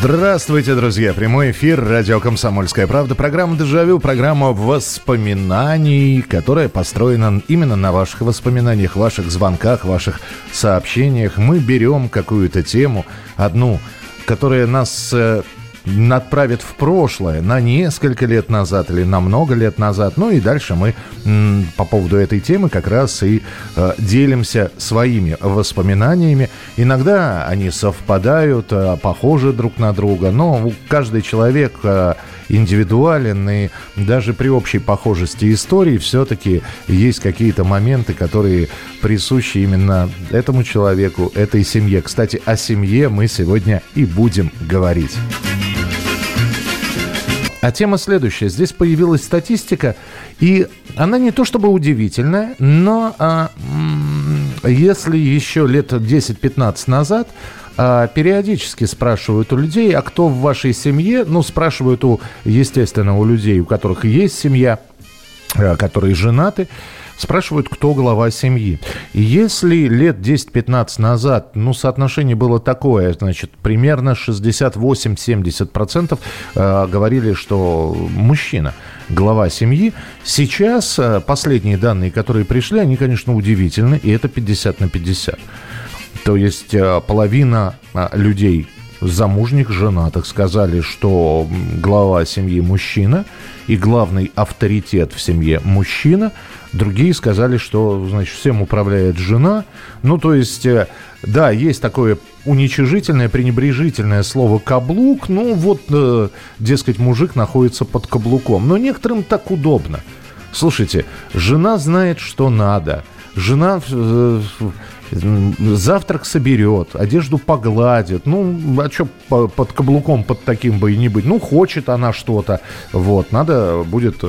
Здравствуйте, друзья! Прямой эфир радио «Комсомольская правда». Программа «Дежавю», программа воспоминаний, которая построена именно на ваших воспоминаниях, ваших звонках, ваших сообщениях. Мы берем какую-то тему, одну, которая нас э, отправит в прошлое на несколько лет назад или на много лет назад. Ну и дальше мы по поводу этой темы как раз и э, делимся своими воспоминаниями. Иногда они совпадают, э, похожи друг на друга, но каждый человек э, индивидуален, и даже при общей похожести истории все-таки есть какие-то моменты, которые присущи именно этому человеку, этой семье. Кстати, о семье мы сегодня и будем говорить. А тема следующая. Здесь появилась статистика, и она не то чтобы удивительная, но а, если еще лет 10-15 назад а, периодически спрашивают у людей, а кто в вашей семье, ну, спрашивают у, естественно, у людей, у которых есть семья, а, которые женаты, Спрашивают, кто глава семьи. И если лет 10-15 назад, ну, соотношение было такое, значит, примерно 68-70% э, говорили, что мужчина глава семьи. Сейчас э, последние данные, которые пришли, они, конечно, удивительны, и это 50 на 50. То есть э, половина э, людей замужних, женатых сказали, что глава семьи мужчина и главный авторитет в семье мужчина – Другие сказали, что, значит, всем управляет жена. Ну, то есть, э, да, есть такое уничижительное, пренебрежительное слово «каблук». Ну, вот, э, дескать, мужик находится под каблуком. Но некоторым так удобно. Слушайте, жена знает, что надо. Жена э, завтрак соберет, одежду погладит. Ну, а что под каблуком под таким бы и не быть? Ну, хочет она что-то. Вот, надо будет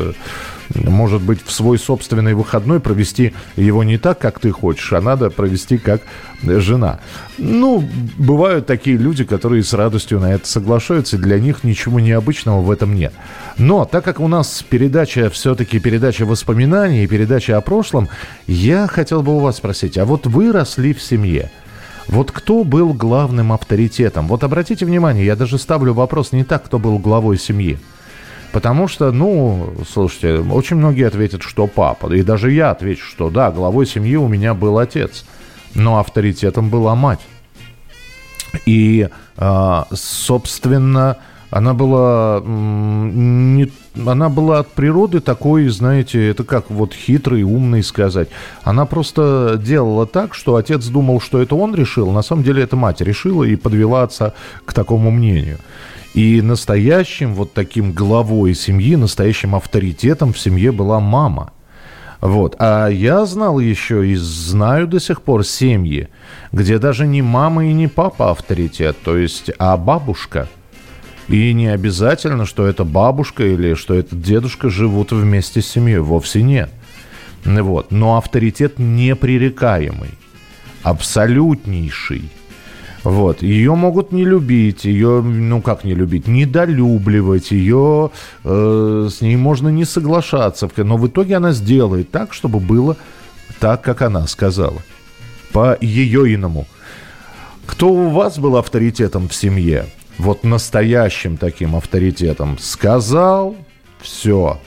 может быть, в свой собственный выходной провести его не так, как ты хочешь, а надо провести как жена. Ну, бывают такие люди, которые с радостью на это соглашаются, и для них ничего необычного в этом нет. Но так как у нас передача все-таки передача воспоминаний, передача о прошлом, я хотел бы у вас спросить, а вот вы росли в семье, вот кто был главным авторитетом? Вот обратите внимание, я даже ставлю вопрос не так, кто был главой семьи. Потому что, ну, слушайте, очень многие ответят, что папа. И даже я отвечу, что да, главой семьи у меня был отец. Но авторитетом была мать. И, а, собственно, она была не, она была от природы такой, знаете, это как вот хитрый, умный сказать. Она просто делала так, что отец думал, что это он решил, на самом деле это мать решила и подвела отца к такому мнению. И настоящим вот таким главой семьи, настоящим авторитетом в семье была мама. Вот. А я знал еще и знаю до сих пор семьи, где даже не мама и не папа авторитет, то есть, а бабушка. И не обязательно, что это бабушка или что этот дедушка живут вместе с семьей. Вовсе нет. Вот. Но авторитет непререкаемый, абсолютнейший. Вот. Ее могут не любить, ее, ну как не любить, недолюбливать, ее, э, с ней можно не соглашаться, но в итоге она сделает так, чтобы было так, как она сказала. По ее иному. Кто у вас был авторитетом в семье? Вот настоящим таким авторитетом. Сказал, все.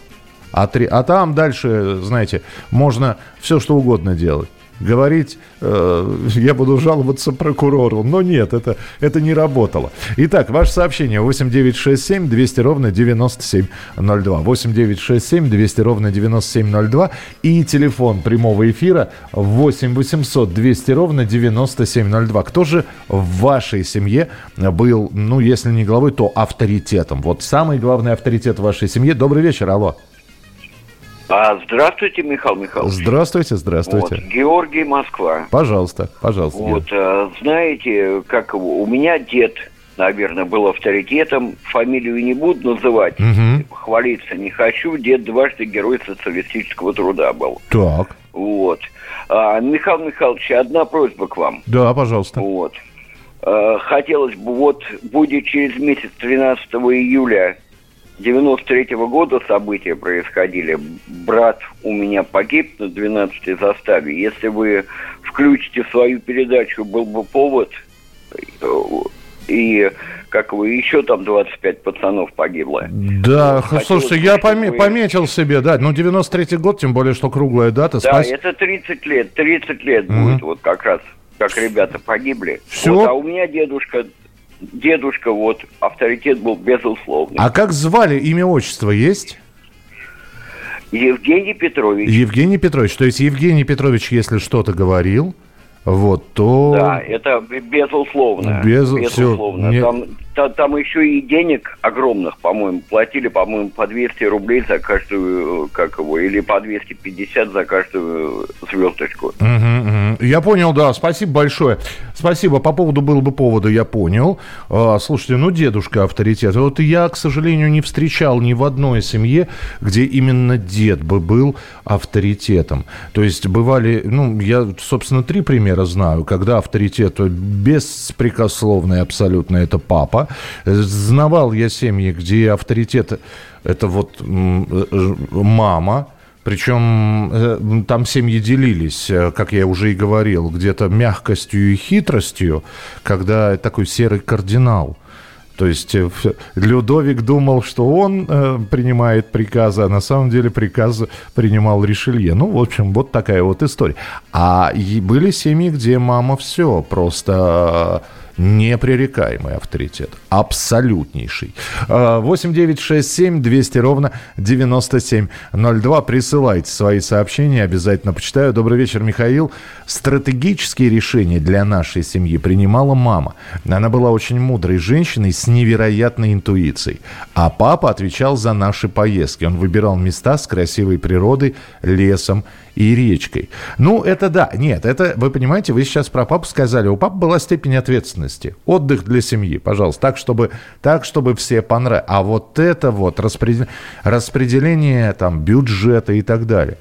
А, три, а там дальше, знаете, можно все что угодно делать говорить, э, я буду жаловаться прокурору. Но нет, это, это не работало. Итак, ваше сообщение 8967 200 ровно 9702. 8967 200 ровно 9702. И телефон прямого эфира 8 800 200 ровно 9702. Кто же в вашей семье был, ну, если не главой, то авторитетом? Вот самый главный авторитет в вашей семье. Добрый вечер, алло. А, здравствуйте, Михаил Михайлович. Здравствуйте, здравствуйте. Вот, Георгий, Москва. Пожалуйста, пожалуйста. Вот, а, знаете, как у меня дед наверное, был авторитетом. Фамилию не буду называть, Мгм. хвалиться не хочу. Дед дважды герой социалистического труда был. Так. Вот. А, Михаил Михайлович, одна просьба к вам. Да, пожалуйста. Вот. Э, Хотелось бы, вот будет через месяц 13 июля 93 года события происходили. Брат у меня погиб на 12 заставе. Если вы включите свою передачу, был бы повод. э, И, как вы, еще там 25 пацанов погибло. Да, хотелось слушайте, я поме- вы- пометил себе, да, ну 93-й год, тем более, что круглая дата. Да, Спас- это 30 лет. 30 лет Мгм. будет вот как раз, как ребята погибли. Всё. Вот, а у меня дедушка, дедушка, вот, авторитет был безусловный. А как звали, имя, отчество есть? Евгений Петрович. Евгений Петрович. То есть Евгений Петрович, если что-то говорил, вот, то... Да, это безусловно. Без- безусловно. всё, не- Там, та- там еще и денег огромных, по-моему, платили, по-моему, по 200 рублей за каждую, как его, или по 250 за каждую звездочку. Мгм, мгм. Я понял, да, спасибо большое. Спасибо, по поводу было бы повода, я понял. А, слушайте, ну дедушка авторитет. Вот я, к сожалению, не встречал ни в одной семье, где именно дед бы был авторитетом. То есть бывали, ну, я, собственно, три примера знаю, когда авторитет беспрекословный абсолютно, это папа. Знавал я семьи, где авторитет это вот э, мама, причем э, там семьи делились, э, как я уже и говорил, где-то мягкостью и хитростью, когда такой серый кардинал. То есть э, Людовик думал, что он э, принимает приказы, а на самом деле приказы принимал Ришелье. Ну, в общем, вот такая вот история. А были семьи, где мама все просто непререкаемый авторитет. Абсолютнейший. Э, 8 9 6 7 200 ровно 9702. Присылайте свои сообщения, обязательно почитаю. Добрый вечер, Михаил. Стратегические решения для нашей семьи принимала мама. Она была очень мудрой женщиной с невероятной интуицией. А папа отвечал за наши поездки. Он выбирал места с красивой природой, лесом и речкой. Ну, это да. Нет, это, вы понимаете, вы сейчас про папу сказали. У папы была степень ответственности. Отдых для семьи, пожалуйста. Так, чтобы, так, чтобы все понравилось. А вот это вот распредел- распределение там бюджета и так далее.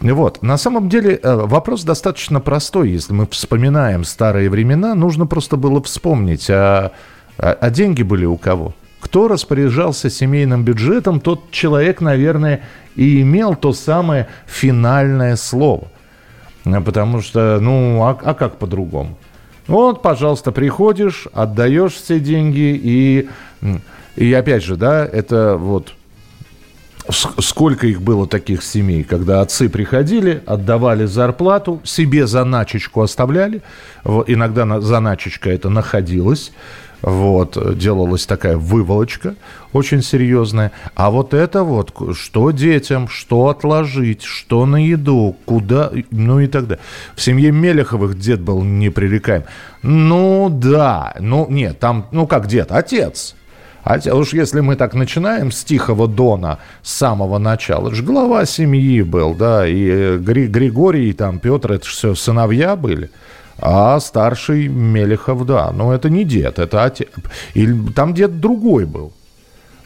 Вот. На самом деле э, вопрос достаточно простой. Если мы вспоминаем старые времена, нужно просто было вспомнить, а, а- а деньги были у кого? Кто распоряжался семейным бюджетом, тот человек, наверное, и имел то самое финальное слово. А Потому что, ну, а, а как по-другому? Вот, пожалуйста, приходишь, отдаешь все деньги, и, и опять же, да, это вот сколько их было таких семей, когда отцы приходили, отдавали зарплату, себе заначечку оставляли, иногда на, заначечка это находилась, вот, делалась такая выволочка очень серьезная. А вот это вот, что детям, что отложить, что на еду, куда, ну и так далее. В семье Мелеховых дед был непререкаем. Ну да, ну нет, там, ну как дед, отец. А уж если мы так начинаем с Тихого Дона с самого начала, это же глава семьи был, да, и Гри- Григорий, и там Петр, это же все сыновья были. А старший Мелехов, да, но это не дед, это отец. Или там дед другой был.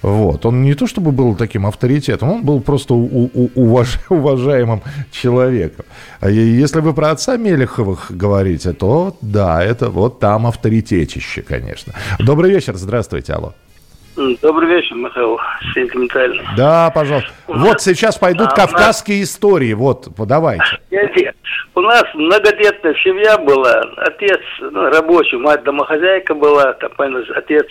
Вот. Он не то чтобы был таким авторитетом, он был просто у- у- уваж- уважаемым человеком. А если вы про отца Мелеховых говорите, то да, это вот там авторитетище, конечно. Добрый вечер, здравствуйте, алло. Добрый вечер, Михаил. Сентиментальный. Да, пожалуйста. Вот сейчас пойдут А у нас- кавказские истории, вот, давайте. Дядя, У нас многодетная семья была. Отец ну, рабочий, мать домохозяйка была. Там, понятно, отец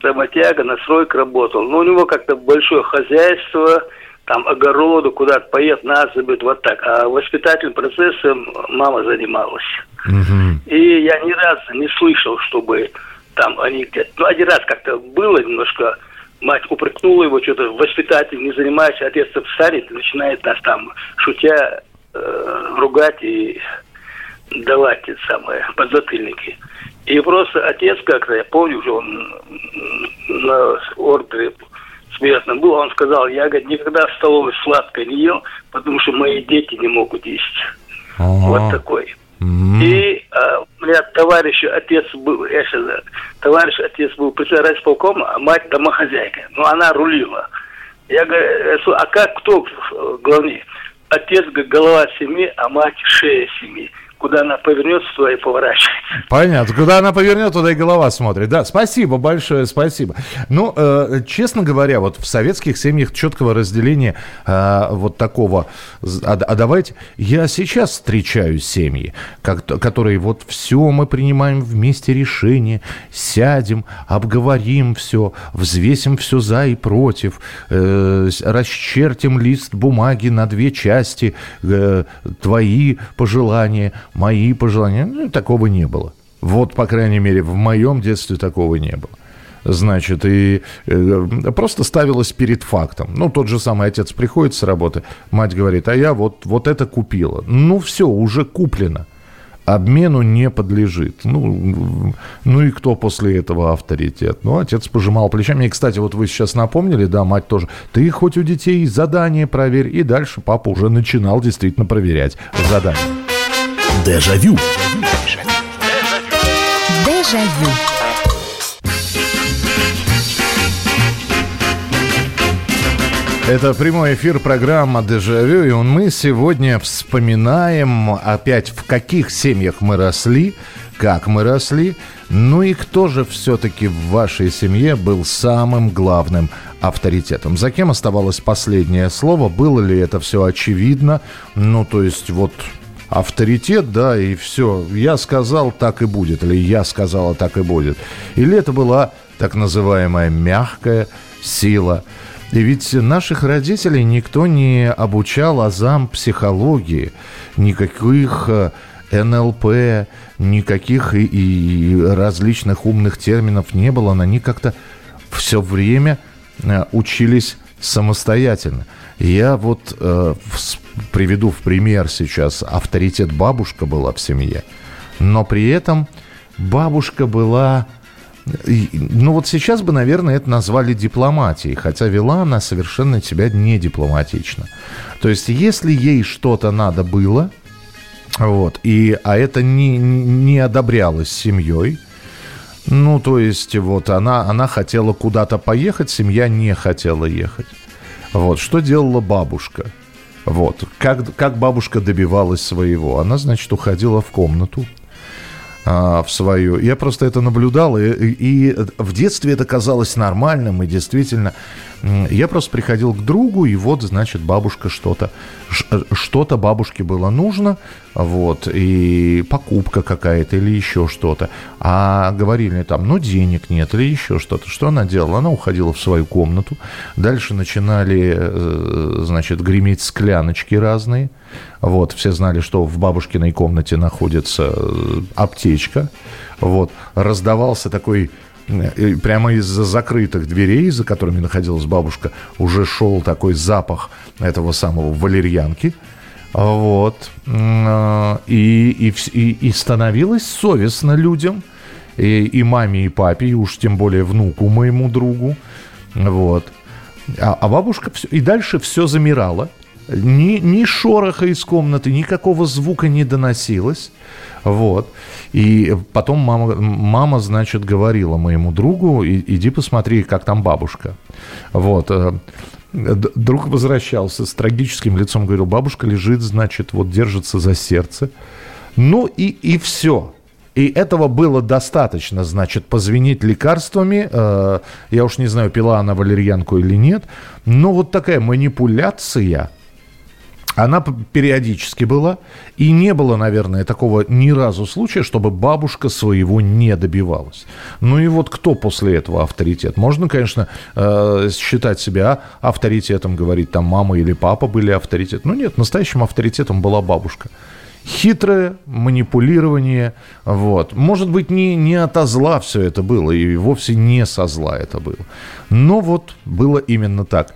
работяга, на стройке работал. Но у него как-то большое хозяйство, там огороду, куда-то поехать, нас забыть, вот так. А воспитательным процессом мама занималась. Мгм. И я ни разу не слышал, чтобы там они где-то... Ну, один раз как-то было немножко, мать упрекнула его, что-то воспитатель не занимается, отец встанет и начинает нас там, шутя, э, ругать и давать те самые подзатыльники. И просто отец как-то, я помню, уже он на ордере смертном был, он сказал, я говорит, никогда в столовой сладкое не ел, потому что мои дети не могут есть. Ага. Вот такой. Mm-hmm. И э, меня товарищ, отец был, я сейчас, товарищ, отец был председатель полкома, а мать домохозяйка. Но ну, она рулила. Я говорю, а как, кто главнее? Отец голова семьи, а мать шея семьи куда она повернет, туда и поворачивает. Понятно. Куда она повернет, туда и голова смотрит. Да, спасибо большое, спасибо. Ну, э, честно говоря, вот в советских семьях четкого разделения э, вот такого, а, а давайте, я сейчас встречаю семьи, как, которые вот все мы принимаем вместе решение, сядем, обговорим все, взвесим все за и против, э, расчертим лист бумаги на две части, э, твои пожелания, мои пожелания. Ну, такого не было. Вот, по крайней мере, в моем детстве такого не было. Значит, и э, просто ставилось перед фактом. Ну, тот же самый отец приходит с работы, мать говорит, а я вот, вот это купила. Ну, все, уже куплено. Обмену не подлежит. Ну, ну и кто после этого авторитет? Ну, отец пожимал плечами. И, кстати, вот вы сейчас напомнили, да, мать тоже. Ты хоть у детей задание проверь. И дальше папа уже начинал действительно проверять задание. Дежавю. Дежавю. Это прямой эфир программа «Дежавю», и мы сегодня вспоминаем опять, в каких семьях мы росли, как мы росли, ну и кто же все-таки в вашей семье был самым главным авторитетом. За кем оставалось последнее слово, было ли это все очевидно, ну то есть вот авторитет, да, и все. Я сказал, так и будет. Или я сказала, так и будет. Или это была так называемая мягкая сила. И ведь наших родителей никто не обучал азам психологии, никаких э, НЛП, никаких и, и различных умных терминов не было. Они как-то все время э, учились самостоятельно. Я вот э, приведу в пример сейчас. Авторитет бабушка была в семье. Но при этом бабушка была... Ну вот сейчас бы, наверное, это назвали дипломатией, хотя вела она совершенно себя не дипломатично. То есть, если ей что-то надо было, вот, и, а это не, не одобрялось семьей, ну, то есть, вот, она, она хотела куда-то поехать, семья не хотела ехать. Вот, что делала бабушка? Вот, как, как бабушка добивалась своего? Она, значит, уходила в комнату, а, в свою. Я просто это наблюдал, и, и в детстве это казалось нормальным, и действительно я просто приходил к другу, и вот, значит, бабушка что-то, что-то бабушке было нужно, вот, и покупка какая-то или еще что-то. А говорили там, ну, денег нет или еще что-то. Что она делала? Она уходила в свою комнату, дальше начинали, э, значит, греметь скляночки разные, вот, все знали, что в бабушкиной комнате находится э, аптечка, вот, раздавался такой прямо из-за закрытых дверей, за которыми находилась бабушка, уже шел такой запах этого самого валерьянки. Вот. И, и, и становилось совестно людям, и, и маме, и папе, и уж тем более внуку моему другу. Вот. А, а бабушка все, и дальше все замирало. Ни, ни шороха из комнаты, никакого звука не доносилось. Вот. И потом мама, мама, значит, говорила моему другу, иди посмотри, как там бабушка. Вот. Э, друг возвращался с трагическим лицом, говорил, бабушка лежит, значит, вот держится за сердце. Ну и, и все. И этого было достаточно, значит, позвенить лекарствами. Э, я уж не знаю, пила она валерьянку или нет. Но вот такая манипуляция – она периодически была, и не было, наверное, такого ни разу случая, чтобы бабушка своего не добивалась. Ну и вот кто после этого авторитет? Можно, конечно, э, считать себя авторитетом, говорить там мама или папа были авторитет. Но нет, настоящим авторитетом была бабушка хитрое манипулирование. Вот. Может быть, не, не ото зла все это было, и вовсе не со зла это было. Но вот было именно так.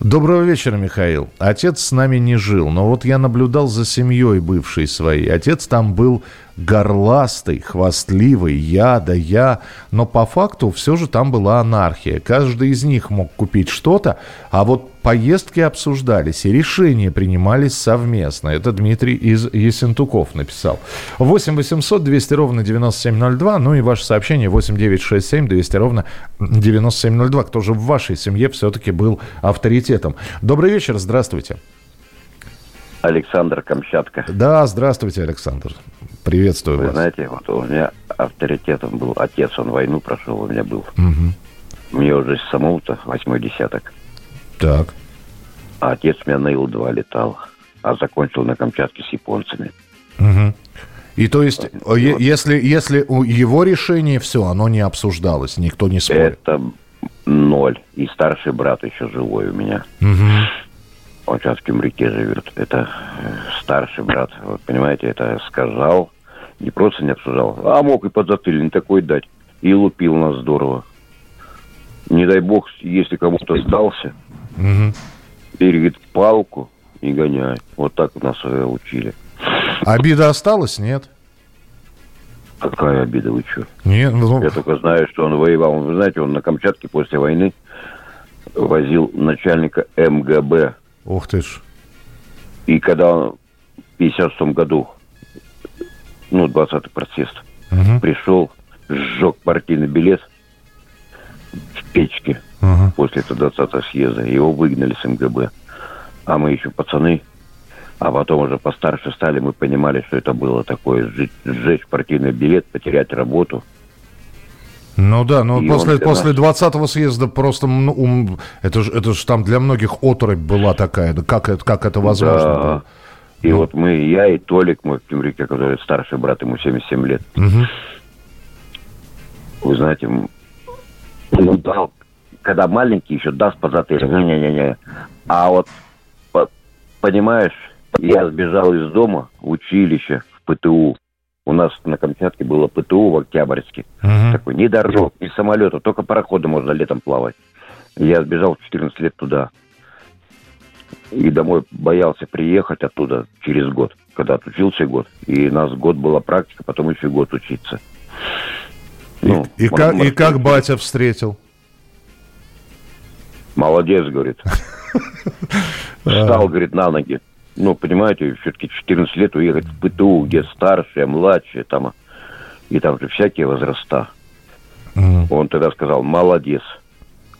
Доброго вечера, Михаил. Отец с нами не жил, но вот я наблюдал за семьей бывшей своей. Отец там был горластый, хвастливый, я да я. Но по факту все же там была анархия. Каждый из них мог купить что-то, а вот поездки обсуждались и решения принимались совместно. Это Дмитрий из Есентуков написал. 8 800 200 ровно 9702, ну и ваше сообщение 8 967 200 ровно 9702. Кто же в вашей семье все-таки был авторитетом? Добрый вечер, здравствуйте. Александр Камчатка. Да, здравствуйте, Александр. Приветствую Вы вас. знаете, вот у меня авторитетом был отец, он войну прошел, у меня был. Угу. Мне уже самому-то восьмой десяток. Так. А отец у меня на Ил-2 летал, а закончил на Камчатке с японцами. Угу. И то есть, вот. если, если у его решение все, оно не обсуждалось, никто не спорил? Это ноль. И старший брат еще живой у меня. Угу. Он сейчас в Кемрике живет. Это старший брат. Вот, понимаете, это сказал, не просто не обсуждал, а мог и подзатыльник такой дать. И лупил нас здорово. Не дай бог, если кому-то сдался, угу. перегит палку и гоняй. Вот так нас э, учили. Обида осталась, нет? Какая обида, вы что? Нет, ну... Я только знаю, что он воевал. Вы знаете, он на Камчатке после войны возил начальника МГБ. Ух ты ж. И когда он в 56 году, ну, 20-й протест, угу. пришел, сжег партийный билет в печке угу. после этого 20-го съезда. Его выгнали с МГБ. А мы еще пацаны, а потом уже постарше стали, мы понимали, что это было такое, сжечь, сжечь партийный билет, потерять работу. Ну да, но и после, после 20-го съезда просто, ну, это же это ж там для многих оторопь была такая, да как, это, как это возможно да. было? И ну. вот мы, я и Толик, мой Кемрике, который старший брат, ему 77 лет. Угу. Вы знаете, ну, дал, когда маленький еще даст по затыльнику, не-не-не. А вот, понимаешь, я сбежал из дома в училище, в ПТУ. У нас на Камчатке было ПТУ в Октябрьске. Угу. Такой, ни дорог, ни самолета, только пароходы можно летом плавать. Я сбежал в 14 лет туда. И домой боялся приехать оттуда через год, когда отучился год. И у нас год была практика, потом еще год учиться. Ну, и, и, как, и как батя встретил? Молодец, говорит. Встал, говорит, на ноги. Ну, понимаете, все-таки 14 лет уехать в ПТУ, где старшие, младшие, там, и там же всякие возраста. Он тогда сказал, молодец.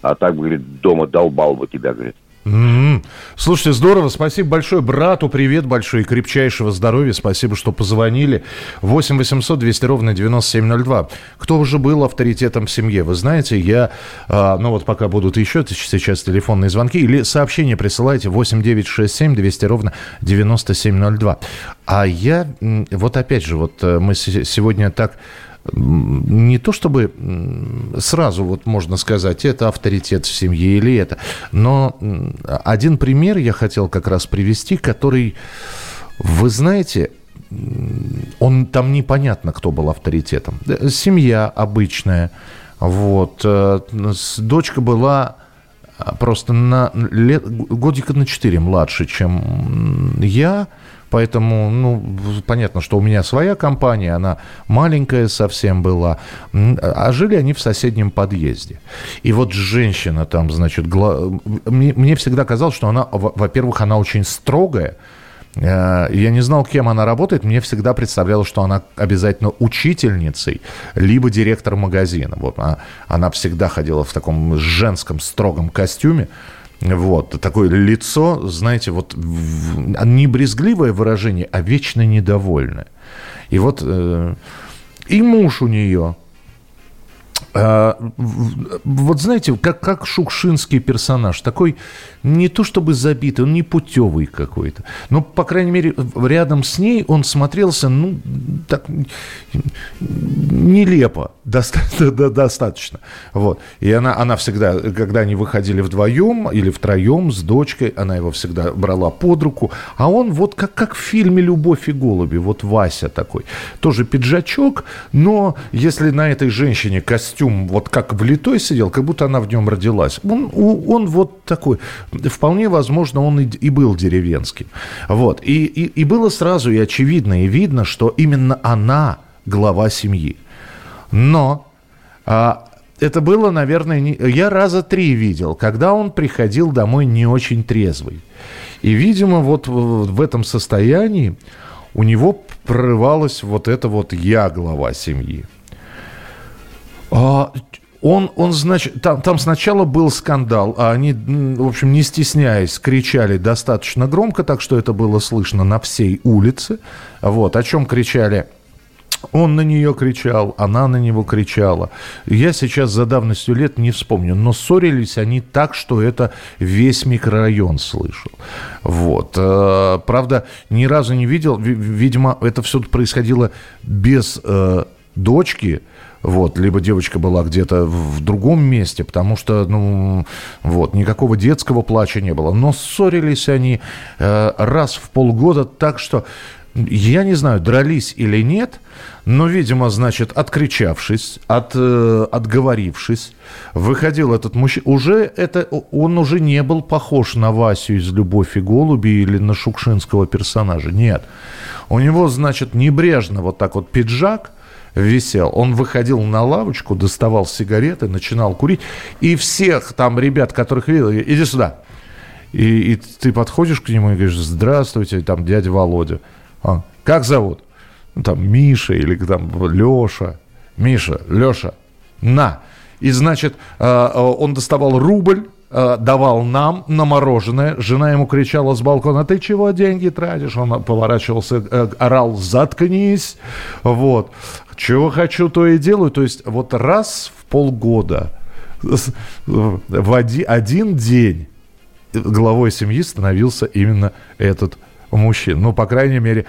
А так, говорит, дома долбал бы тебя, говорит. Mm-hmm. Слушайте, здорово. Спасибо большое. Брату привет большой крепчайшего здоровья. Спасибо, что позвонили. 8 800 200 ровно 9702. Кто уже был авторитетом в семье? Вы знаете, я, а, ну вот пока будут еще сейчас телефонные звонки или сообщения присылайте 8 967 200 ровно 9702. А я, вот опять же, вот э, мы сегодня так не то чтобы сразу вот можно сказать, это авторитет в семье или это, но один пример я хотел как раз привести, который, вы знаете, он там непонятно, кто был авторитетом. Семья обычная, вот, э, дочка была просто на лет, годика на 4 младше, чем я, Поэтому, ну, понятно, что у меня своя компания, она маленькая совсем была. А жили они в соседнем подъезде. И вот женщина там, значит, гла... мне, мне всегда казалось, что она, во-первых, она очень строгая, э, я не знал, кем она работает. Мне всегда представлялось, что она обязательно учительницей, либо директор магазина. Вот она, она всегда ходила в таком женском строгом костюме. Вот, такое лицо, знаете, вот не брезгливое выражение, а вечно недовольное. И вот э, и муж у нее – а, вот знаете, как, как шукшинский персонаж, такой не то чтобы забитый, он не путевый какой-то, но, по крайней мере, рядом с ней он смотрелся, ну, так, нелепо, доста- достаточно. Вот. И она, она всегда, когда они выходили вдвоем или втроем с дочкой, она его всегда брала под руку, а он вот как, как в фильме «Любовь и голуби», вот Вася такой, тоже пиджачок, но если на этой женщине костюм, костюм вот как влитой сидел, как будто она в нем родилась. Он, он вот такой, вполне возможно, он и, и был деревенским. Вот. И, и, и было сразу и очевидно, и видно, что именно она глава семьи. Но а, это было, наверное, не... я раза три видел, когда он приходил домой не очень трезвый. И, видимо, вот в этом состоянии у него прорывалось вот это вот «я глава семьи». А, он, он, значит, там, там сначала был скандал, а они, в общем, не стесняясь, кричали достаточно громко, так что это было слышно на всей улице. Вот, о чем кричали он на нее кричал, она на него кричала. Я сейчас за давностью лет не вспомню, но ссорились они так, что это весь микрорайон слышал. Вот. Э, правда, ни разу не видел, видимо, это все происходило без э, дочки, вот, либо девочка была где-то в другом месте, потому что, ну, вот, никакого детского плача не было. Но ссорились они э, раз в полгода так, что я не знаю, дрались или нет, но, видимо, значит, откричавшись, от, э, отговорившись, выходил этот мужчина. Уже это, он уже не был похож на Васю из «Любовь и голуби» или на шукшинского персонажа. Нет. У него, значит, небрежно вот так вот пиджак висел. Он выходил на лавочку, доставал сигареты, начинал курить. И всех там ребят, которых видел, иди сюда. И, и ты подходишь к нему и говоришь, здравствуйте, там дядя Володя. А, как зовут? Ну, там Миша или там Леша. Миша, Леша, на. И, значит, а, а, он доставал рубль, давал нам на мороженое. Жена ему кричала с балкона, ты чего деньги тратишь? Он поворачивался, э, орал, заткнись. Вот. Чего хочу, то и делаю. То есть вот раз в полгода в один день главой семьи становился именно этот мужчин. Ну, по крайней мере,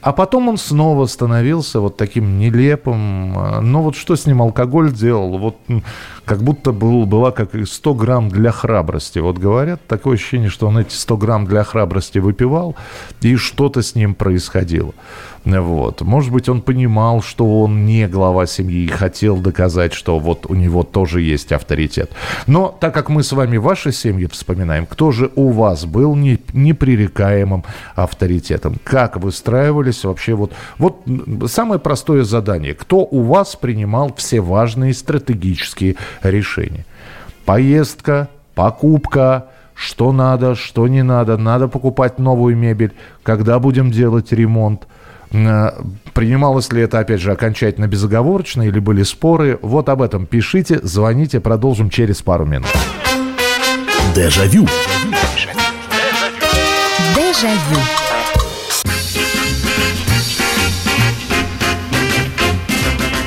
а потом он снова становился вот таким нелепым. Ну вот что с ним алкоголь делал? Вот как будто был, была как 100 грамм для храбрости. Вот говорят, такое ощущение, что он эти 100 грамм для храбрости выпивал, и что-то с ним происходило. Вот. Может быть, он понимал, что он не глава семьи и хотел доказать, что вот у него тоже есть авторитет. Но так как мы с вами ваши семьи вспоминаем, кто же у вас был не, непререкаемым авторитетом? Как выстраивались вообще вот... Вот самое простое задание. Кто у вас принимал все важные стратегические решения? Поездка, покупка, что надо, что не надо, надо покупать новую мебель, когда будем делать ремонт – принималось ли это, опять же, окончательно безоговорочно или были споры? Вот об этом пишите, звоните, продолжим через пару минут. Дежавю. Дежавю.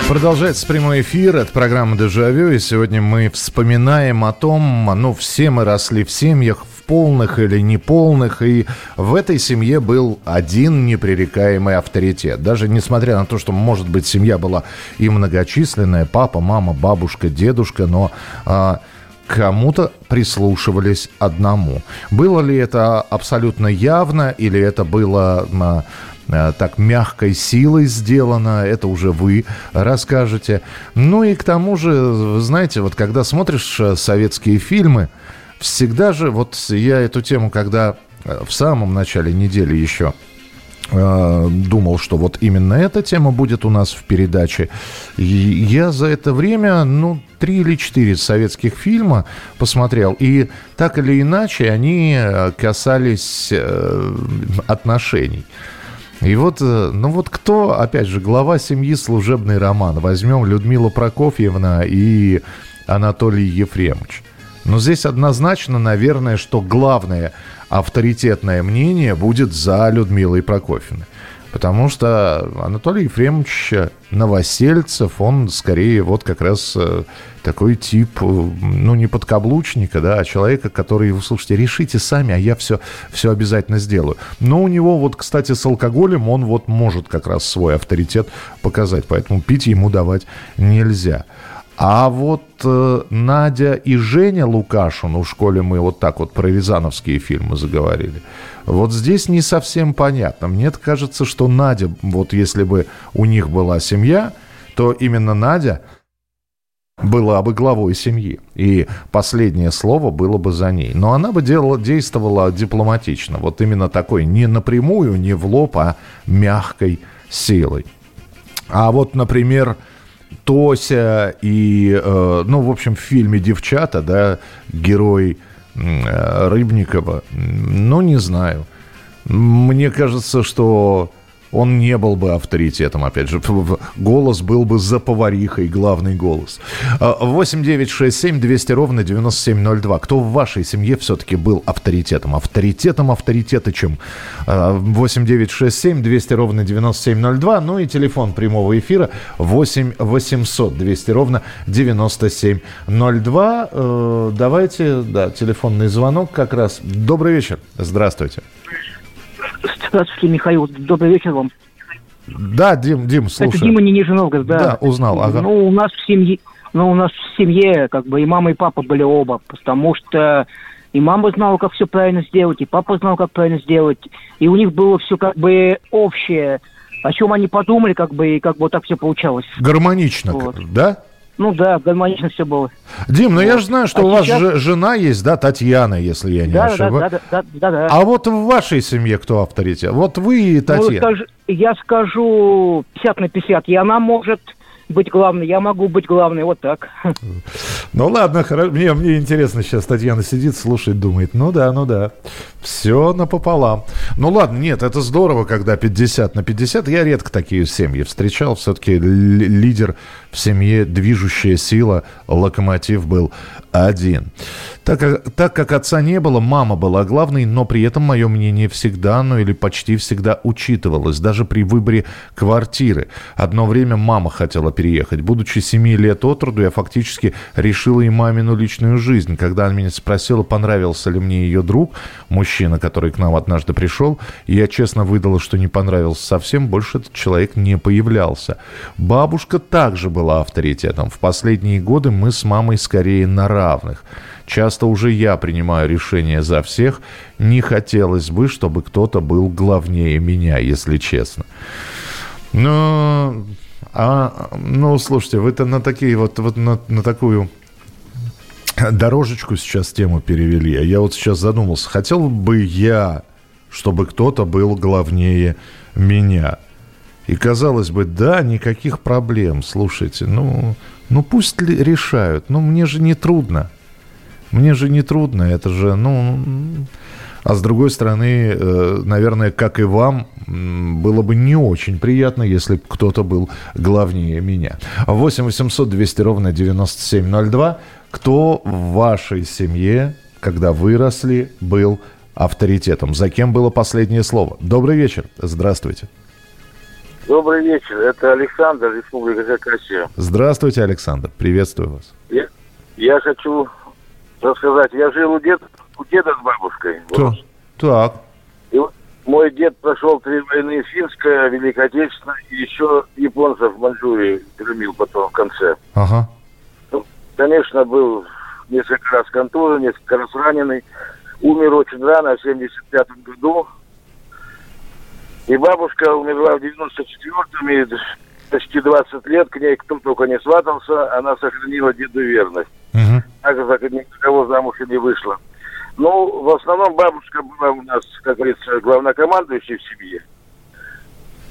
Продолжается прямой эфир от программы «Дежавю», и сегодня мы вспоминаем о том, ну, все мы росли в семьях, полных или неполных, и в этой семье был один непререкаемый авторитет. Даже несмотря на то, что, может быть, семья была и многочисленная, папа, мама, бабушка, дедушка, но... А, кому-то прислушивались одному. Было ли это абсолютно явно или это было а, так мягкой силой сделано, это уже вы расскажете. Ну и к тому же, знаете, вот когда смотришь э, советские фильмы, всегда же, вот я эту тему, когда э, в самом начале недели еще э, думал, что вот именно эта тема будет у нас в передаче. И я за это время, ну, три или четыре советских фильма посмотрел, и так или иначе они э, касались отношений. И вот, ну вот кто, опять же, глава семьи «Служебный роман». Возьмем Людмилу Прокофьевна и Анатолий Ефремович. Но здесь однозначно, наверное, что главное авторитетное мнение будет за Людмилой Прокофьевной. Потому что Анатолий Ефремович Новосельцев, он скорее вот как раз э, такой тип, э, ну, не подкаблучника, да, а человека, который, вы слушайте, решите сами, а я все, все обязательно сделаю. Но у него вот, кстати, с алкоголем он вот может как раз свой авторитет показать, поэтому пить ему давать нельзя. А вот э, Надя и Женя Лукашин, в школе мы вот так вот про рязановские фильмы заговорили. Вот здесь не совсем понятно. Мне кажется, что Надя, вот если бы у них была семья, то именно Надя была бы главой семьи. И последнее слово было бы за ней. Но она бы делала, действовала дипломатично. Вот именно такой, не напрямую, не в лоб, а мягкой силой. А вот, например, Тося и, э, ну, в общем, в фильме «Девчата», да, герой э, Рыбникова, ну, не знаю. Мне кажется, что он не был бы авторитетом, опять же. Голос был бы за поварихой, главный голос. 8 9 6 7 200 ровно 9702. Кто в вашей семье все-таки был авторитетом? Авторитетом, авторитетычем. 8 9 6 7 200 ровно 9702. Ну и телефон прямого эфира 8 800 200 ровно 9702. Э, давайте, да, телефонный звонок как раз. Добрый вечер. Здравствуйте. Здравствуйте, Михаил. Добрый вечер вам. Да, Дим, Дим, слушай. Это Дима не Нижний Новгород, да. Да, узнал. Ага. Ну, у нас в семье, ну, у нас в семье, как бы, и мама, и папа были оба, потому что и мама знала, как все правильно сделать, и папа знал, как правильно сделать, и у них было все как бы общее, о чем они подумали, как бы, и как бы вот так все получалось. Гармонично, вот. да? Ну да, гармонично все было. Дим, ну я же знаю, что а у вас сейчас... жена есть, да, Татьяна, если я не да, ошибаюсь. Да, да, да, да, да. А вот в вашей семье кто авторитет? Вот вы и Татьяна. Ну, я скажу 50 на 50. И она может быть главной, я могу быть главной, вот так. Ну ладно, хорошо. Мне, мне интересно, сейчас Татьяна сидит, слушает, думает, ну да, ну да, все напополам. Ну ладно, нет, это здорово, когда 50 на 50. Я редко такие семьи встречал, все-таки лидер в семье, движущая сила, локомотив был один. Так, так как отца не было, мама была главной, но при этом мое мнение всегда, ну или почти всегда учитывалось, даже при выборе квартиры. Одно время мама хотела переехать. Будучи 7 лет от роду, я фактически решила и мамину личную жизнь. Когда она меня спросила, понравился ли мне ее друг, мужчина, который к нам однажды пришел, я честно выдала, что не понравился совсем, больше этот человек не появлялся. Бабушка также была авторитетом. В последние годы мы с мамой скорее на равных. Часто уже я принимаю решения за всех. Не хотелось бы, чтобы кто-то был главнее меня, если честно. Но, а, ну, слушайте, вы-то на такие вот, вот на, на такую дорожечку сейчас тему перевели. А я вот сейчас задумался, хотел бы я, чтобы кто-то был главнее меня. И казалось бы, да, никаких проблем. Слушайте, ну, ну пусть решают. Ну, мне же не трудно. Мне же не трудно, это же, ну... А с другой стороны, э, наверное, как и вам, было бы не очень приятно, если бы кто-то был главнее меня. 8 800 200 ровно 9702. Кто в вашей семье, когда выросли, был авторитетом? За кем было последнее слово? Добрый вечер. Здравствуйте. Добрый вечер. Это Александр, Республика Хакасия. Здравствуйте, Александр. Приветствую вас. Я, я хочу рассказать. Я жил у деда, у деда с бабушкой. Вот. Так. И вот мой дед прошел три войны, финская, Великая Отечественная, и еще японцев в Манчжурии громил потом в конце. Ага. Ну, конечно, был несколько раз контужен, несколько раз раненый. Умер очень рано, в 75 году. И бабушка умерла в 94-м, и почти 20 лет к ней кто только не сватался, она сохранила деду верность. Угу. Так как никого замуж и не вышла. Ну, в основном бабушка была у нас, как говорится, главнокомандующей в семье.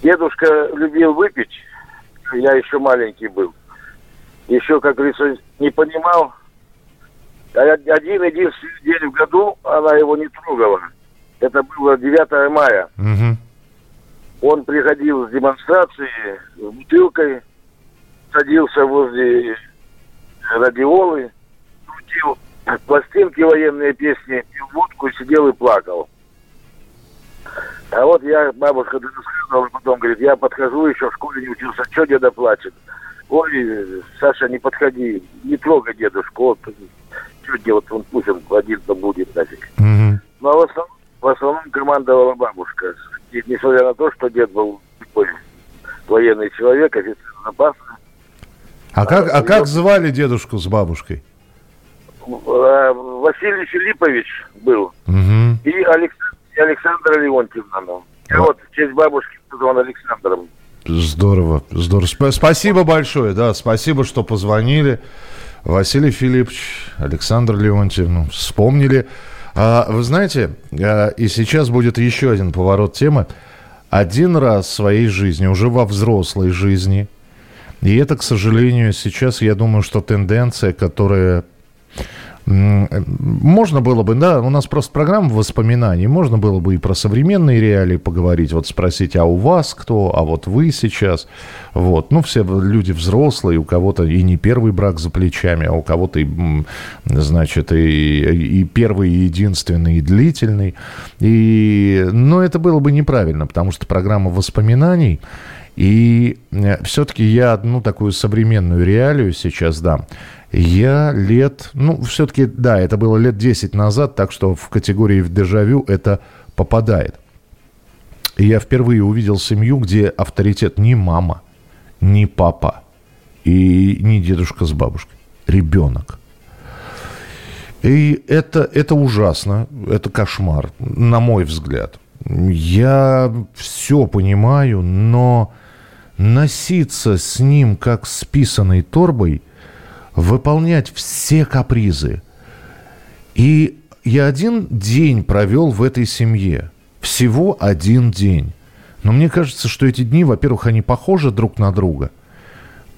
Дедушка любил выпить, я еще маленький был. Еще, как говорится, не понимал. А один единственный день в году она его не трогала. Это было 9 мая. Угу. Он приходил с демонстрации с бутылкой, садился возле радиолы, крутил пластинки военные песни, пил водку, сидел и плакал. А вот я, бабушка рассказывала, потом говорит, я подхожу, еще в школе не учился, что деда плачет? Ой, Саша, не подходи, не трогай дедушку, вот, что делать, он пусть он один-то будет нафиг. Mm-hmm. Ну, а в основном, в основном командовала бабушка. И несмотря на то, что дед был такой военный человек, офицер запаса. А как, а как звали дедушку с бабушкой? Василий Филиппович был. Угу. И Александр, Александра Леонтьевна. Ну. Я а. вот в честь бабушки назван Александром. Здорово, здорово. Спасибо большое, да, спасибо, что позвонили. Василий Филиппович, Александр Леонтьев, ну, вспомнили. А, вы знаете, а, и сейчас будет еще один поворот темы. Один раз в своей жизни, уже во взрослой жизни, и это, к сожалению, сейчас, я думаю, что тенденция, которая можно было бы, да, у нас просто программа воспоминаний, можно было бы и про современные реалии поговорить, вот спросить, а у вас кто, а вот вы сейчас, вот, ну, все люди взрослые, у кого-то и не первый брак за плечами, а у кого-то, и, значит, и, и первый, и единственный, и длительный, и, но это было бы неправильно, потому что программа воспоминаний, и э, все-таки я одну такую современную реалию сейчас дам – я лет, ну, все-таки, да, это было лет 10 назад, так что в категории в дежавю это попадает. Я впервые увидел семью, где авторитет не мама, не папа и не дедушка с бабушкой. Ребенок. И это, это ужасно, это кошмар, на мой взгляд. Я все понимаю, но носиться с ним как с писаной торбой – выполнять все капризы. И я один день провел в этой семье. Всего один день. Но мне кажется, что эти дни, во-первых, они похожи друг на друга.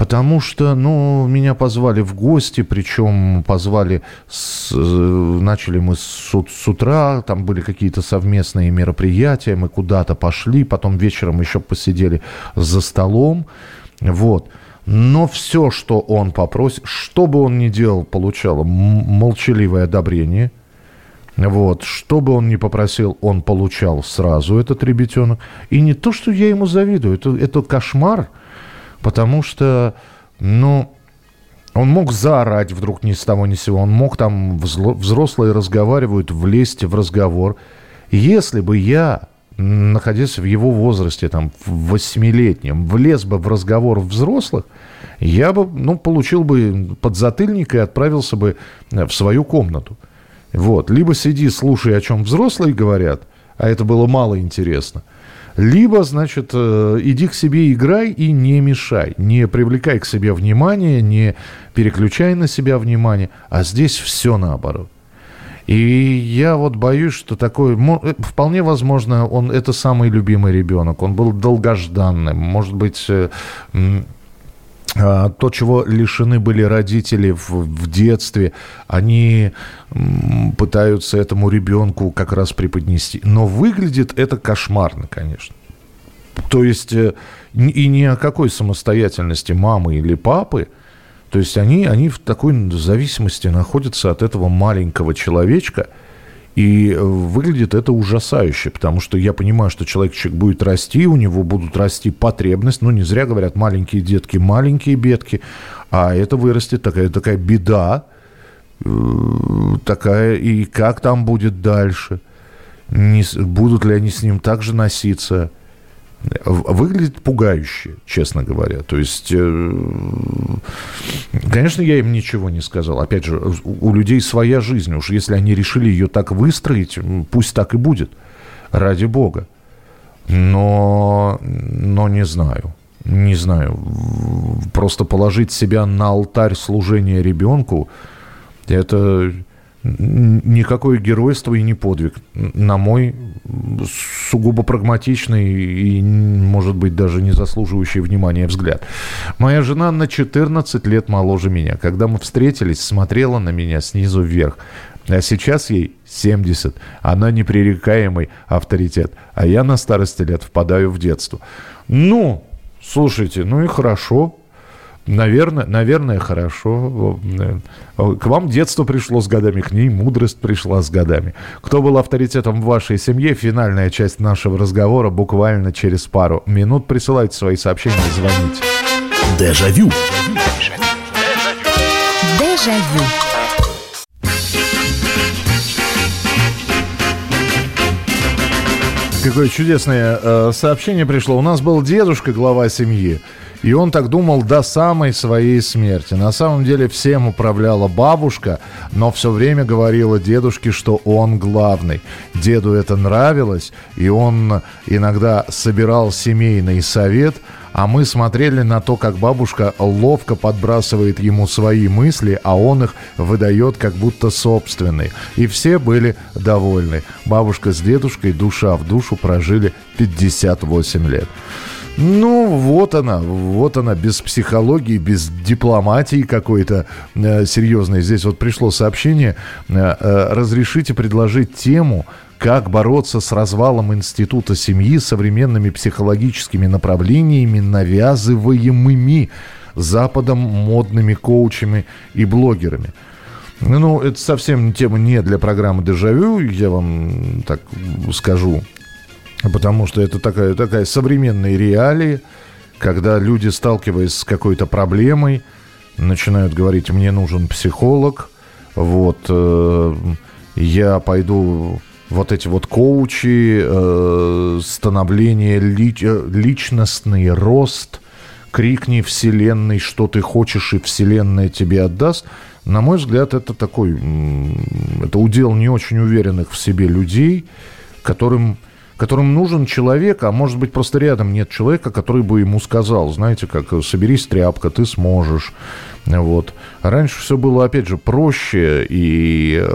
Потому что, ну, меня позвали в гости, причем позвали, с, начали мы с, с утра, там были какие-то совместные мероприятия, мы куда-то пошли, потом вечером еще посидели за столом, вот. Но все, что он попросит, что бы он ни делал, получало молчаливое одобрение. Вот. Что бы он ни попросил, он получал сразу, этот ребятенок. И не то, что я ему завидую, это, это кошмар, потому что, ну, он мог заорать вдруг ни с того ни с сего. Он мог там, взрослые разговаривают, влезть в разговор. Если бы я находясь в его возрасте, там, в восьмилетнем, влез бы в разговор взрослых, я бы, ну, получил бы подзатыльник и отправился бы э, в свою комнату. Вот. Либо сиди, слушай, о чем взрослые говорят, а это было мало интересно. Либо, значит, э, иди к себе играй и не мешай. Не привлекай к себе внимание, не переключай на себя внимание. А здесь все наоборот. И я вот боюсь, что такой, э, вполне возможно, он это самый любимый ребенок, он был долгожданным, может быть, э, то, чего лишены были родители в, в детстве, они пытаются этому ребенку как раз преподнести. Но выглядит это кошмарно, конечно. То есть э, и ни о какой самостоятельности мамы или папы – то есть они, они в такой зависимости находятся от этого маленького человечка, и выглядит это ужасающе, потому что я понимаю, что человечек будет расти, у него будут расти потребности. Ну, не зря говорят, маленькие детки, маленькие бедки. А это вырастет такая, такая беда, э, такая, и как там будет дальше? Не, будут ли они с ним также носиться? Выглядит пугающе, честно говоря. То есть, э, конечно, я им ничего не сказал. Опять же, у людей своя жизнь. Уж если они решили ее так выстроить, пусть так и будет. Ради бога. Но, но не знаю. Не знаю. Просто положить себя на алтарь служения ребенку, это никакое геройство и не подвиг. На мой сугубо прагматичный и, может быть, даже не заслуживающий внимания взгляд. Моя жена на 14 лет моложе меня. Когда мы встретились, смотрела на меня снизу вверх. А сейчас ей 70. Она непререкаемый авторитет. А я на старости лет впадаю в детство. Ну, слушайте, ну и хорошо. Наверное, наверное, хорошо. К вам детство пришло с годами, к ней мудрость пришла с годами. Кто был авторитетом в вашей семье? Финальная часть нашего разговора буквально через пару минут. Присылайте свои сообщения, звоните. Дежавю. Дежавю. Какое чудесное э, сообщение пришло. У нас был дедушка, глава семьи. И он так думал до самой своей смерти. На самом деле всем управляла бабушка, но все время говорила дедушке, что он главный. Деду это нравилось, и он иногда собирал семейный совет, а мы смотрели на то, как бабушка ловко подбрасывает ему свои мысли, а он их выдает как будто собственные. И все были довольны. Бабушка с дедушкой душа в душу прожили 58 лет. Ну, вот она, вот она, без психологии, без дипломатии какой-то э, серьезной. Здесь вот пришло сообщение, э, э, разрешите предложить тему, как бороться с развалом института семьи современными психологическими направлениями, навязываемыми Западом модными коучами и блогерами. Ну, это совсем тема не для программы «Дежавю», я вам так скажу. Потому что это такая, такая современная реалии, когда люди, сталкиваясь с какой-то проблемой, начинают говорить, мне нужен психолог, вот, э, я пойду вот эти вот коучи, э, становление, ли, э, личностный рост, крикни вселенной, что ты хочешь, и вселенная тебе отдаст. На мой взгляд, это такой, это удел не очень уверенных в себе людей, которым которым нужен человек, а может быть просто рядом нет человека, который бы ему сказал, знаете, как соберись тряпка, ты сможешь. Вот. Раньше все было, опять же, проще, и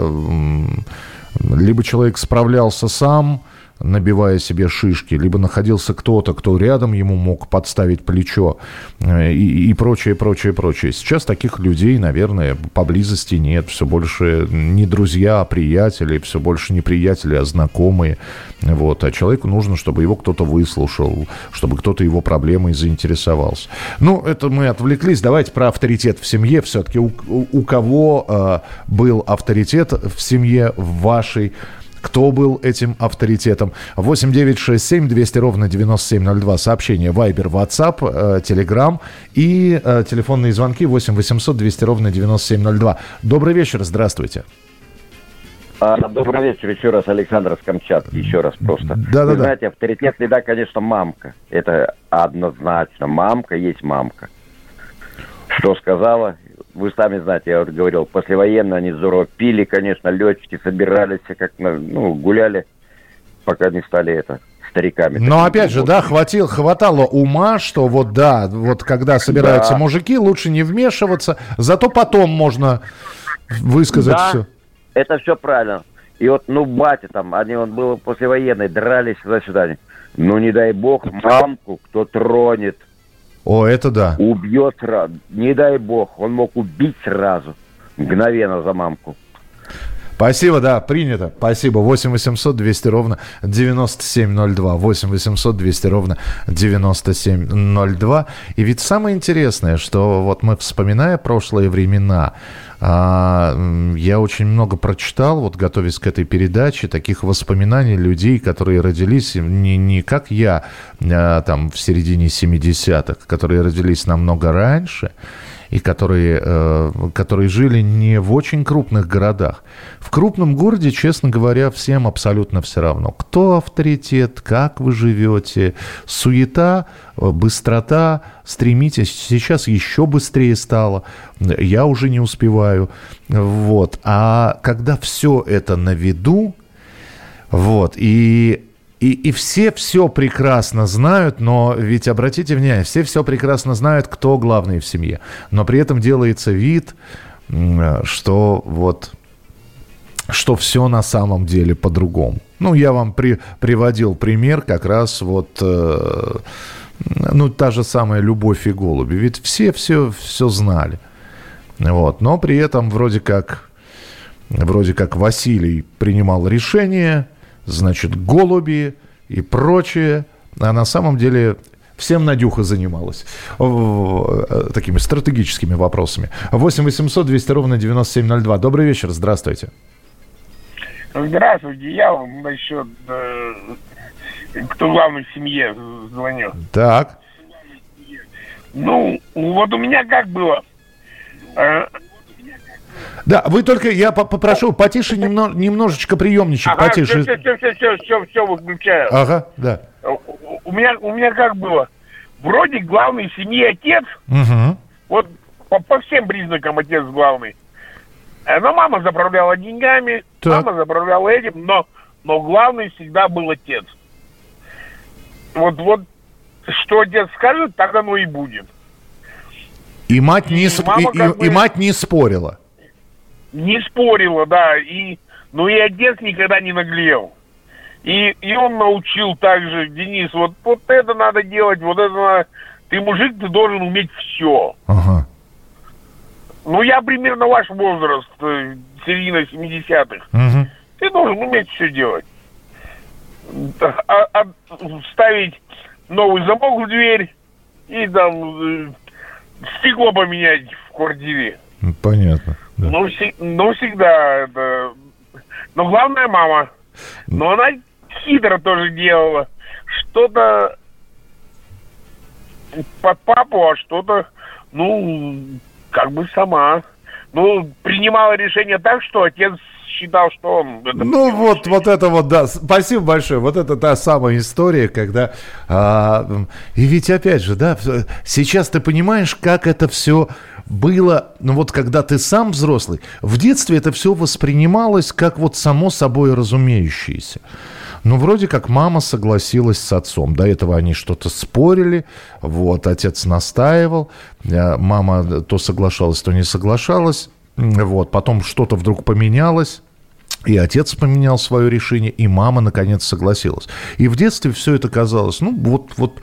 либо человек справлялся сам, набивая себе шишки, либо находился кто-то, кто рядом ему мог подставить плечо э, и, и прочее, прочее, прочее. Сейчас таких людей, наверное, поблизости нет. Все больше не друзья, а приятели, все больше не приятели, а знакомые. Вот. А человеку нужно, чтобы его кто-то выслушал, чтобы кто-то его проблемой заинтересовался. Ну, это мы отвлеклись. Давайте про авторитет в семье. Все-таки у, у, кого э, был авторитет в семье в вашей кто был этим авторитетом. 8 9 6 7 200 ровно 9702. Сообщение Viber, WhatsApp, э, Telegram и э, телефонные звонки 8 800 200 ровно 9702. Добрый вечер, здравствуйте. А, добрый вечер еще раз, Александр с Камчатки, еще раз просто. Да, Вы да, знаете, да. авторитет всегда, конечно, мамка. Это однозначно. Мамка есть мамка. Что сказала, вы сами знаете, я вот говорил, послевоенно они здорово пили, конечно, летчики собирались, как ну, гуляли, пока не стали это стариками. Но опять же, да, хватил, хватало ума, что вот да, вот когда собираются да. мужики, лучше не вмешиваться, зато потом можно высказать да, все. Это все правильно. И вот, ну, батя там, они, он был послевоенный, дрались туда-сюда. Ну, не дай бог, мамку кто тронет, о, это да. Убьет. Не дай бог, он мог убить сразу. Мгновенно за мамку. Спасибо, да, принято. Спасибо. 8 800 200 ровно 9702. 8 800 200 ровно 9702. И ведь самое интересное, что вот мы, вспоминая прошлые времена, я очень много прочитал, вот готовясь к этой передаче, таких воспоминаний людей, которые родились не, не как я, а, там, в середине 70-х, которые родились намного раньше, и которые, э, которые жили не в очень крупных городах. В крупном городе, честно говоря, всем абсолютно все равно. Кто авторитет, как вы живете, суета, э, быстрота, стремитесь. Сейчас еще быстрее стало. Я уже не успеваю. Вот. А когда все это на виду, вот, и и, и все все прекрасно знают, но ведь обратите внимание, все все прекрасно знают, кто главный в семье. Но при этом делается вид, что вот что все на самом деле по-другому. Ну, я вам при, приводил пример как раз вот, э, ну, та же самая «Любовь и голуби». Ведь все все, все знали. Вот. Но при этом вроде как, вроде как Василий принимал решение, значит, голуби и прочее. А на самом деле всем Надюха занималась э, такими стратегическими вопросами. 8 800 200 ровно 9702. Добрый вечер, здравствуйте. Здравствуйте, я вам насчет э, кто главный в семье звонил. Так. Ну, вот у меня как было. Да, вы только, я попрошу, потише немно, немножечко приемничек, ага, потише. Все, все, все, все, все, все выключаю. Ага, да. У меня, у меня как было? Вроде главный в семье отец, угу. вот по, по всем признакам отец главный. Э, но мама заправляла деньгами, так. мама заправляла этим, но, но главный всегда был отец. Вот, вот что отец скажет, так оно и будет. И мать не, и, сп... и, и, бы... и мать не спорила. Не спорила, да. И, ну и отец никогда не наглел. И, и он научил также, Денис, вот, вот это надо делать, вот это надо... Ты мужик, ты должен уметь все. Ага. Ну, я примерно ваш возраст, э, середина 70-х. Угу. Ты должен уметь все делать. А, а, ставить новый замок в дверь и там э, стекло поменять в квартире. Понятно. Да. Ну, ну, всегда это... Но главное мама. Но она хитро тоже делала. Что-то под папу, а что-то, ну, как бы сама. Ну, принимала решение так, что отец считал, что он... Это ну вот, вот это вот, да, спасибо большое. Вот это та самая история, когда... А, и ведь опять же, да, сейчас ты понимаешь, как это все было, ну вот когда ты сам взрослый, в детстве это все воспринималось как вот само собой разумеющееся. Ну, вроде как мама согласилась с отцом. До этого они что-то спорили. Вот, отец настаивал. Э, мама то соглашалась, то не соглашалась. Вот, потом что-то вдруг поменялось. И отец поменял свое решение, и мама наконец согласилась. И в детстве все это казалось, ну вот, вот,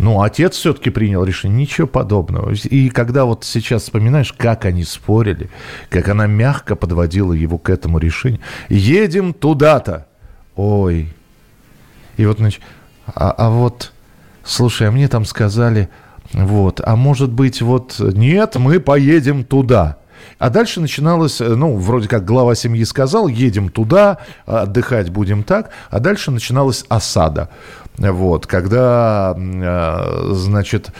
ну отец все-таки принял решение, ничего подобного. И когда вот сейчас вспоминаешь, как они спорили, как она мягко подводила его к этому решению, едем туда-то. Ой, и вот, значит, а, а вот, слушай, а мне там сказали, вот, а может быть, вот, нет, мы поедем туда. А дальше начиналось, ну, вроде как глава семьи сказал, едем туда, отдыхать будем так, а дальше начиналась осада. Вот, когда, э, значит,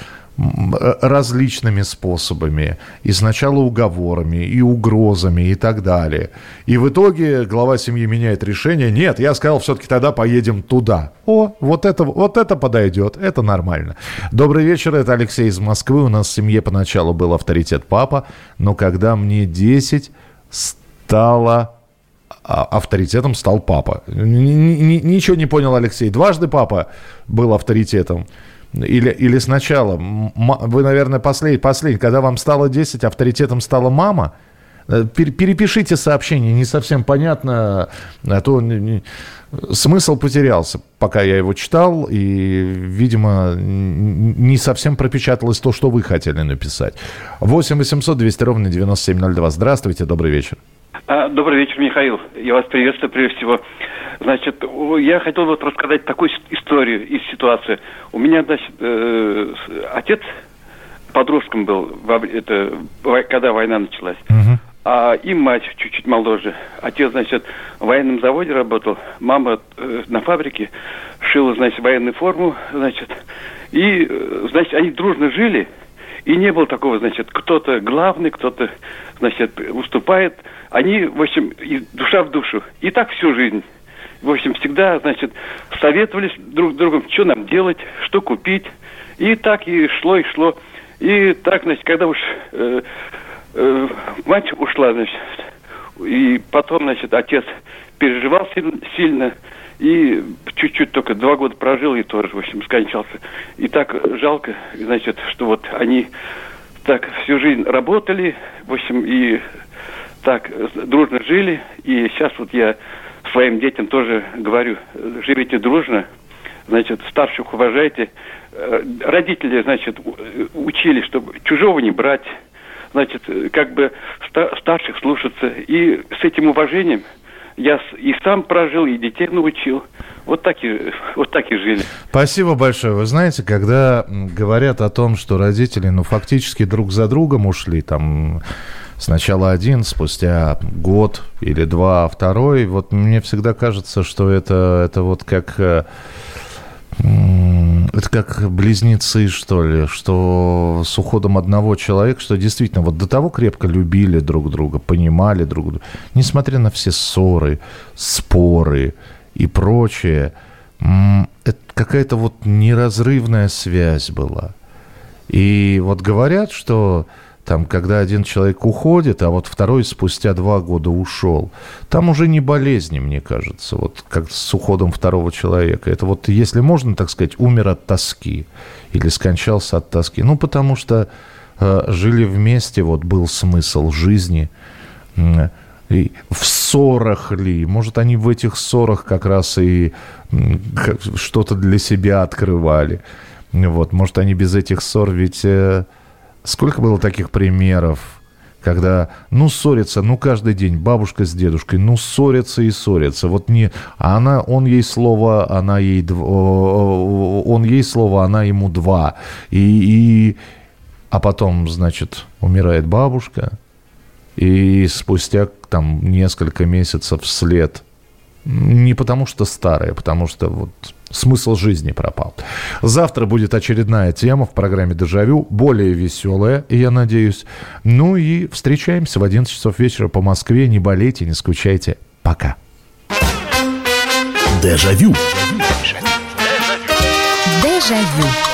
Э, различными способами. И сначала уговорами, и угрозами, и так далее. И в итоге глава семьи меняет решение. Нет, я сказал, все-таки тогда поедем туда. О, вот это, вот это подойдет, это нормально. Добрый вечер, это Алексей из Москвы. У нас в семье поначалу был авторитет папа, но когда мне 10, стало авторитетом стал папа. Ничего не понял Алексей. Дважды папа был авторитетом. Или, или сначала, вы, наверное, последний, последний, когда вам стало 10, авторитетом стала мама, э, перепишите сообщение, не совсем понятно, а то смысл потерялся, пока я его читал, и, видимо, не совсем пропечаталось то, что вы хотели написать. 8 800 200 ровно 9702. Здравствуйте, добрый вечер. А, добрый вечер, Михаил. Я вас приветствую прежде всего. Значит, я хотел вот рассказать такую историю из ситуации. У меня, значит, э, отец подростком был, это, когда война началась. Uh-huh. А и мать чуть-чуть моложе. Отец, значит, в военном заводе работал, мама э, на фабрике шила, значит, военную форму, значит. И, э, значит, они дружно жили, и не было такого, значит, кто-то главный, кто-то, значит, уступает. Они, в общем, душа в душу. И так всю жизнь в общем, всегда, значит, советовались друг с другом, что нам делать, что купить. И так и шло, и шло. И так, значит, когда уж э, э, мать ушла, значит, и потом, значит, отец переживал сильно, и чуть-чуть только два года прожил и тоже, в общем, скончался. И так жалко, значит, что вот они так всю жизнь работали, в общем, и так дружно жили. И сейчас вот я своим детям тоже говорю, живите дружно, значит, старших уважайте. Э, родители, значит, учили, чтобы чужого не брать, значит, как бы старших слушаться. И с этим уважением я и сам прожил, и детей научил. Вот так и, вот так и жили. Спасибо большое. Вы знаете, когда говорят о том, что родители, ну, фактически друг за другом ушли, там, сначала один, спустя год или два второй. Вот мне всегда кажется, что это, это вот как... Э, это как близнецы, что ли, что с уходом одного человека, что действительно вот до того крепко любили друг друга, понимали друг друга, несмотря на все ссоры, споры и прочее, это какая-то вот неразрывная связь была. И вот говорят, что там, когда один человек уходит, а вот второй спустя два года ушел, там уже не болезни, мне кажется, вот как с уходом второго человека. Это вот, если можно так сказать, умер от тоски или скончался от тоски. Ну, потому что э, жили вместе, вот был смысл жизни. И в ссорах ли, может, они в этих ссорах как раз и что-то для себя открывали. Вот, может, они без этих ссор, ведь э, сколько было таких примеров, когда, ну, ссорятся, ну, каждый день бабушка с дедушкой, ну, ссорятся и ссорятся. Вот не, а она, он ей слово, она ей, он ей слово, она ему два. И, и, а потом, значит, умирает бабушка, и спустя там несколько месяцев вслед не потому что старая, потому что вот смысл жизни пропал. Завтра будет очередная тема в программе «Дежавю», более веселая, я надеюсь. Ну и встречаемся в 11 часов вечера по Москве. Не болейте, не скучайте. Пока. Дежавю. Дежавю.